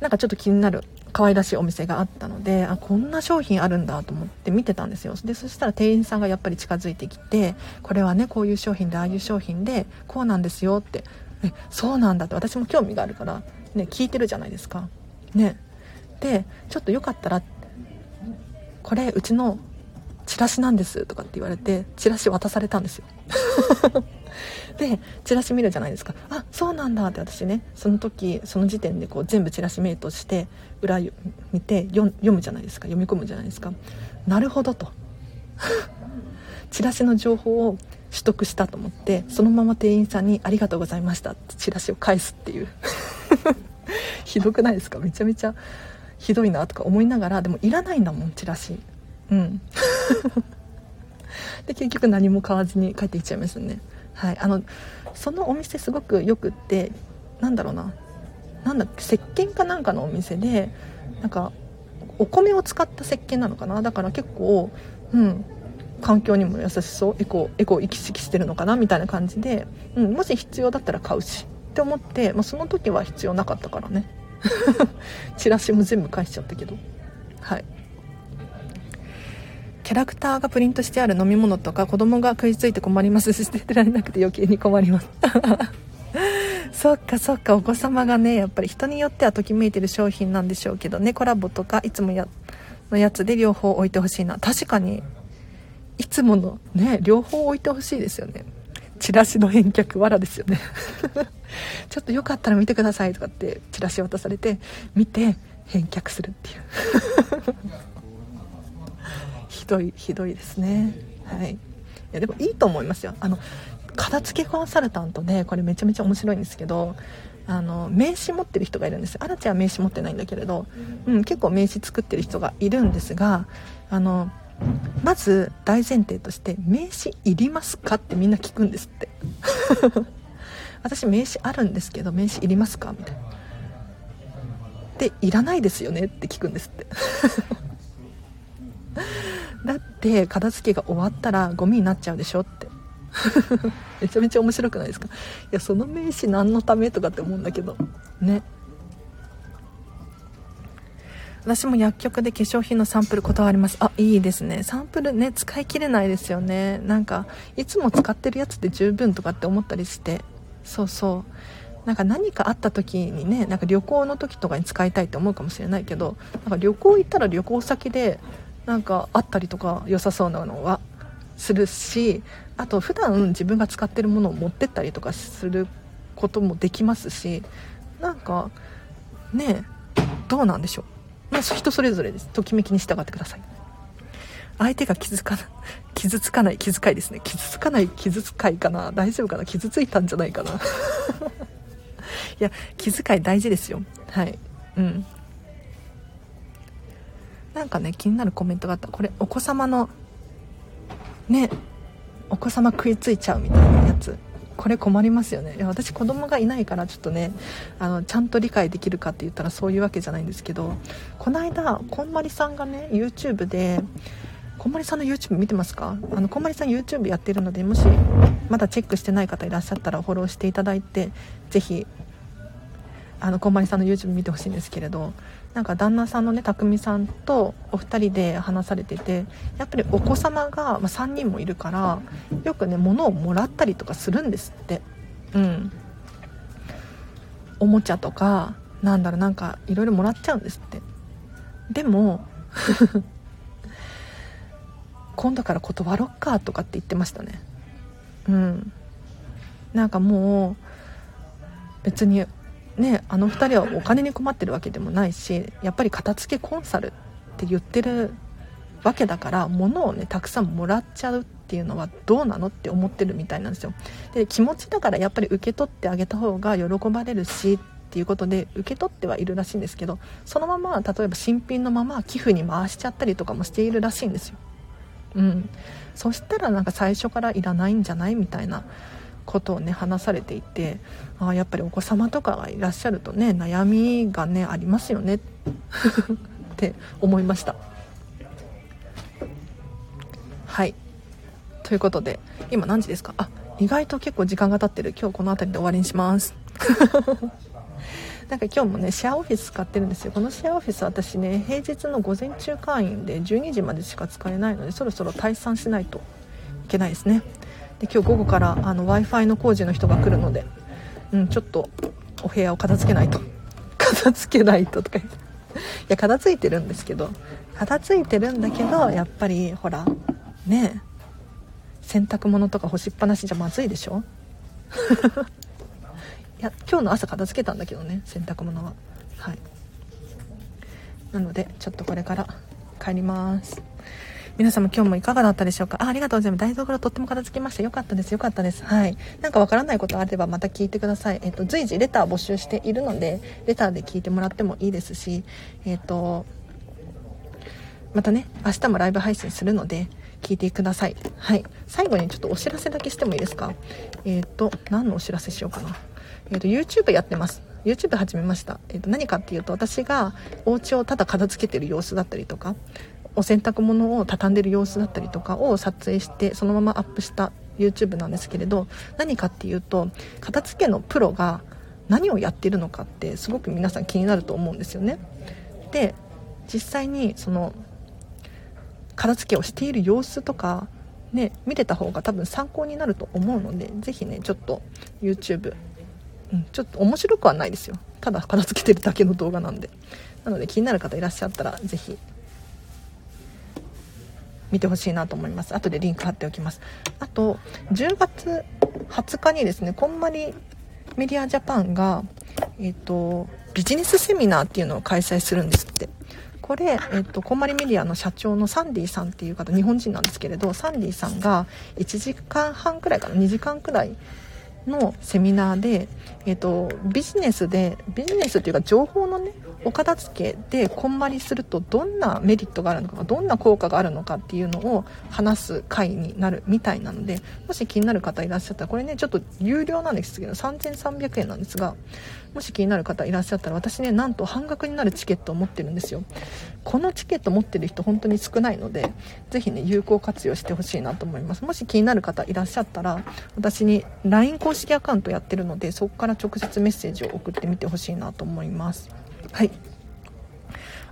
なんかちょっと気になる。可愛らしいお店があったのであこんな商品あるんだと思って見てたんですよ。でそしたら店員さんがやっぱり近づいてきてこれはねこういう商品でああいう商品でこうなんですよってえそうなんだって私も興味があるから、ね、聞いてるじゃないですか。ね。でちょっとよかったらこれうちのチラシなんですとかって言われてチラシ渡されたんですよ。でチラシ見るじゃないですかあそうなんだって私ねその時その時点でこう全部チラシメイトして裏見て読むじゃないですか。読み込むじゃないですかなるほどと チラシの情報を取得したと思ってそのまま店員さんに「ありがとうございました」ってチラシを返すっていう。ひどくないですか？めちゃめちゃひどいなとか思いながらでもいらないんだもんチラシ。うん。で結局何も買わずに帰ってきちゃいましたね。はい、あのそのお店すごくよくってなんだろうな。なんだっけ石鹸かなんかのお店でなんかお米を使った石鹸なのかな。だから結構うん。環境にも優しそう。エコエコを行き来してるのかな。みたいな感じで、うん、もし必要だったら買うし。って思って、まあ、その時は必要なかったからね。チラシも全部返しちゃったけど。はい。キャラクターがプリントしてある飲み物とか子供が食いついて困ります。捨てられなくて余計に困ります。そっかそっか。お子様がねやっぱり人によってはときめいてる商品なんでしょうけどね。コラボとかいつもやのやつで両方置いてほしいな。確かにいつものね両方置いてほしいですよね。チラシの返却わらですよね。ちょっとよかったら見てくださいとかってチラシ渡されて見て返却するっていう。ひどいひどいですね。はい。いやでもいいと思いますよ。あの片付けコンサルタントでこれめちゃめちゃ面白いんですけどあの名刺持ってる人がいるんです。アラチは名刺持ってないんだけれど、うん、結構名刺作ってる人がいるんですがあのまず大前提として名刺いりますかってみんな聞くんですって。私名刺あるんですけど名刺いりますかみたいな。でいらないですよねって聞くんですって。だって片付けが終わったらゴミになっちゃうでしょって。めちゃめちゃ面白くないですか？いやその名刺何のためとかって思うんだけど。ね。私も薬局で化粧品のサンプル断ります。あいいですね。サンプルね使い切れないですよね。なんかいつも使ってるやつで十分とかって思ったりして。そうそう。なんか何かあった時にねなんか旅行の時とかに使いたいって思うかもしれないけどなんか旅行行ったら旅行先でなんかあったりとか良さそうなのはするしあと普段自分が使ってるものを持ってったりとかすることもできますしなんかねどうなんでしょう。まあ人それぞれです。ときめきに従ってください。相手が傷かな傷つかない気遣いですね。傷つかない傷遣いかな。大丈夫かな。傷ついたんじゃないかな。いや気遣い大事ですよ。はい。うん。なんかね気になるコメントがあった。これお子様のねお子様食いついちゃうみたいなやつ。これ困りますよね。いや私子供がいないからちょっとねあのちゃんと理解できるかって言ったらそういうわけじゃないんですけどこの間こんまりさんがね YouTube でこんまりさんの YouTube 見てますか？あのこんまりさん YouTube やってるのでもしまだチェックしてない方いらっしゃったらフォローしていただいてぜひあのこんまりさんの YouTube 見てほしいんですけれどなんか旦那さんのね匠さんとお二人で話されててやっぱりお子様が、まあ、3人もいるからよくね物をもらったりとかするんですって。うん。おもちゃとかなんだろうなんかいろいろもらっちゃうんですって。でも 今度から断ろっかとかって言ってましたね。うん。なんかもう別にねあの2人はお金に困ってるわけでもないしやっぱり片付けコンサルって言ってるわけだから物をねたくさんもらっちゃうっていうのはどうなのって思ってるみたいなんですよ。で気持ちだからやっぱり受け取ってあげた方が喜ばれるしっていうことで受け取ってはいるらしいんですけどそのまま例えば新品のまま寄付に回しちゃったりとかもしているらしいんですよ。うん。そしたらなんか最初からいらないんじゃないみたいなことをね話されていてあやっぱりお子様とかがいらっしゃるとね悩みがねありますよね。って思いました。はい。ということで今何時ですか？あ意外と結構時間が経ってる。今日この辺りで終わりにします。なんか今日もねシェアオフィス使ってるんですよ。このシェアオフィス私ね平日の午前中会員で12時までしか使えないのでそろそろ退散しないといけないですね。で今日午後からあの w i f i の工事の人が来るので、うん、ちょっとお部屋を片付けないと。片付けないととか言って。いや片付いてるんですけど。片付いてるんだけどやっぱりほらね洗濯物とか干しっぱなしじゃまずいでしょ？いや今日の朝片付けたんだけどね洗濯物は。はい。なのでちょっとこれから帰ります。皆様今日もいかがだったでしょうか？あありがとうございます。台所とっても片付きました。よかったです。よかったです。はい。なんかわからないことあればまた聞いてください。えっ、と、随時レター募集しているので、レターで聞いてもらってもいいですし、えっ、と、またね、明日もライブ配信するので、聞いてください。はい。最後にちょっとお知らせだけしてもいいですか？えっ、と、何のお知らせしようかな。えっ、と、YouTube やってます。YouTube 始めました、えー、と何かっていうと私がお家をただ片付けてる様子だったりとかお洗濯物を畳んでる様子だったりとかを撮影してそのままアップした YouTube なんですけれど何かっていうと片付けのプロが何をやってるのかってすごく皆さん気になると思うんですよね。で実際にその片付けをしている様子とかね見れた方が多分参考になると思うので是非ねちょっと YouTube、うん、ちょっと面白くはないですよ。ただ片付けてるだけの動画なんで。なので気になる方いらっしゃったら是非見てほしいなと思います。後でリンク貼っておきます。あと10月20日にですねこんまりメディアジャパンがえっ、ー、とビジネスセミナーっていうのを開催するんですって。これ、えっと、こんまりメディアの社長のサンディさんっていう方日本人なんですけれどサンディさんが1時間半くらいかな2時間くらいのセミナーで、えっと、ビジネスでビジネスっていうか情報のねお片付けでこんまりするとどんなメリットがあるのかどんな効果があるのかっていうのを話す回になるみたいなのでもし気になる方いらっしゃったらこれねちょっと有料なんですけど3300円なんですがもし気になる方いらっしゃったら私ねなんと半額になるチケットを持ってるんですよこのチケット持ってる人本当に少ないのでぜひね有効活用してほしいなと思いますもし気になる方いらっしゃったら私に LINE 公式アカウントやってるのでそこから直接メッセージを送ってみてほしいなと思いますはい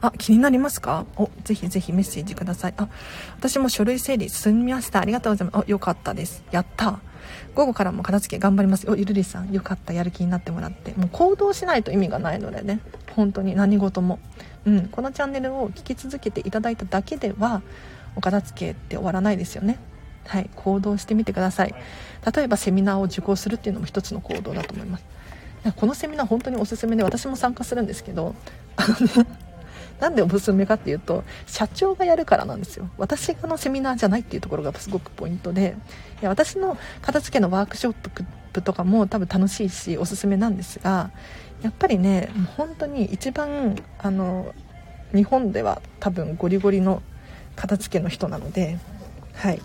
あ、気になりますか？お、ぜひぜひメッセージください。あ、私も書類整理済みました。ありがとうございます。お、よかったです。やった午後からも片付け頑張ります。お、ゆるりさん、よかった。やる気になってもらって。もう行動しないと意味がないのでね。本当に何事も。うん、このチャンネルを聞き続けていただいただけでは、お片付けって終わらないですよね。はい、行動してみてください。例えばセミナーを受講するっていうのも一つの行動だと思います。このセミナー本当におすすめで私も参加するんですけど、あのね、なんでおすすめかっていうと社長がやるからなんですよ。私のセミナーじゃないっていうところがすごくポイントでいや私の片付けのワークショップとかも多分楽しいしおすすめなんですがやっぱりね本当に一番あの日本では多分ゴリゴリの片付けの人なのではい。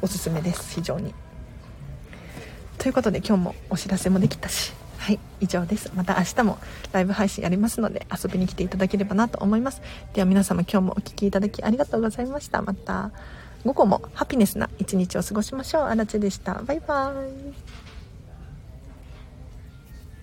おすすめです非常に。ということで今日もお知らせもできたし。はい以上です。また明日もライブ配信やりますので遊びに来ていただければなと思います。では皆様今日もお聴きいただきありがとうございました。また午後もハピネスな一日を過ごしましょう。あらちでした。バイバーイ。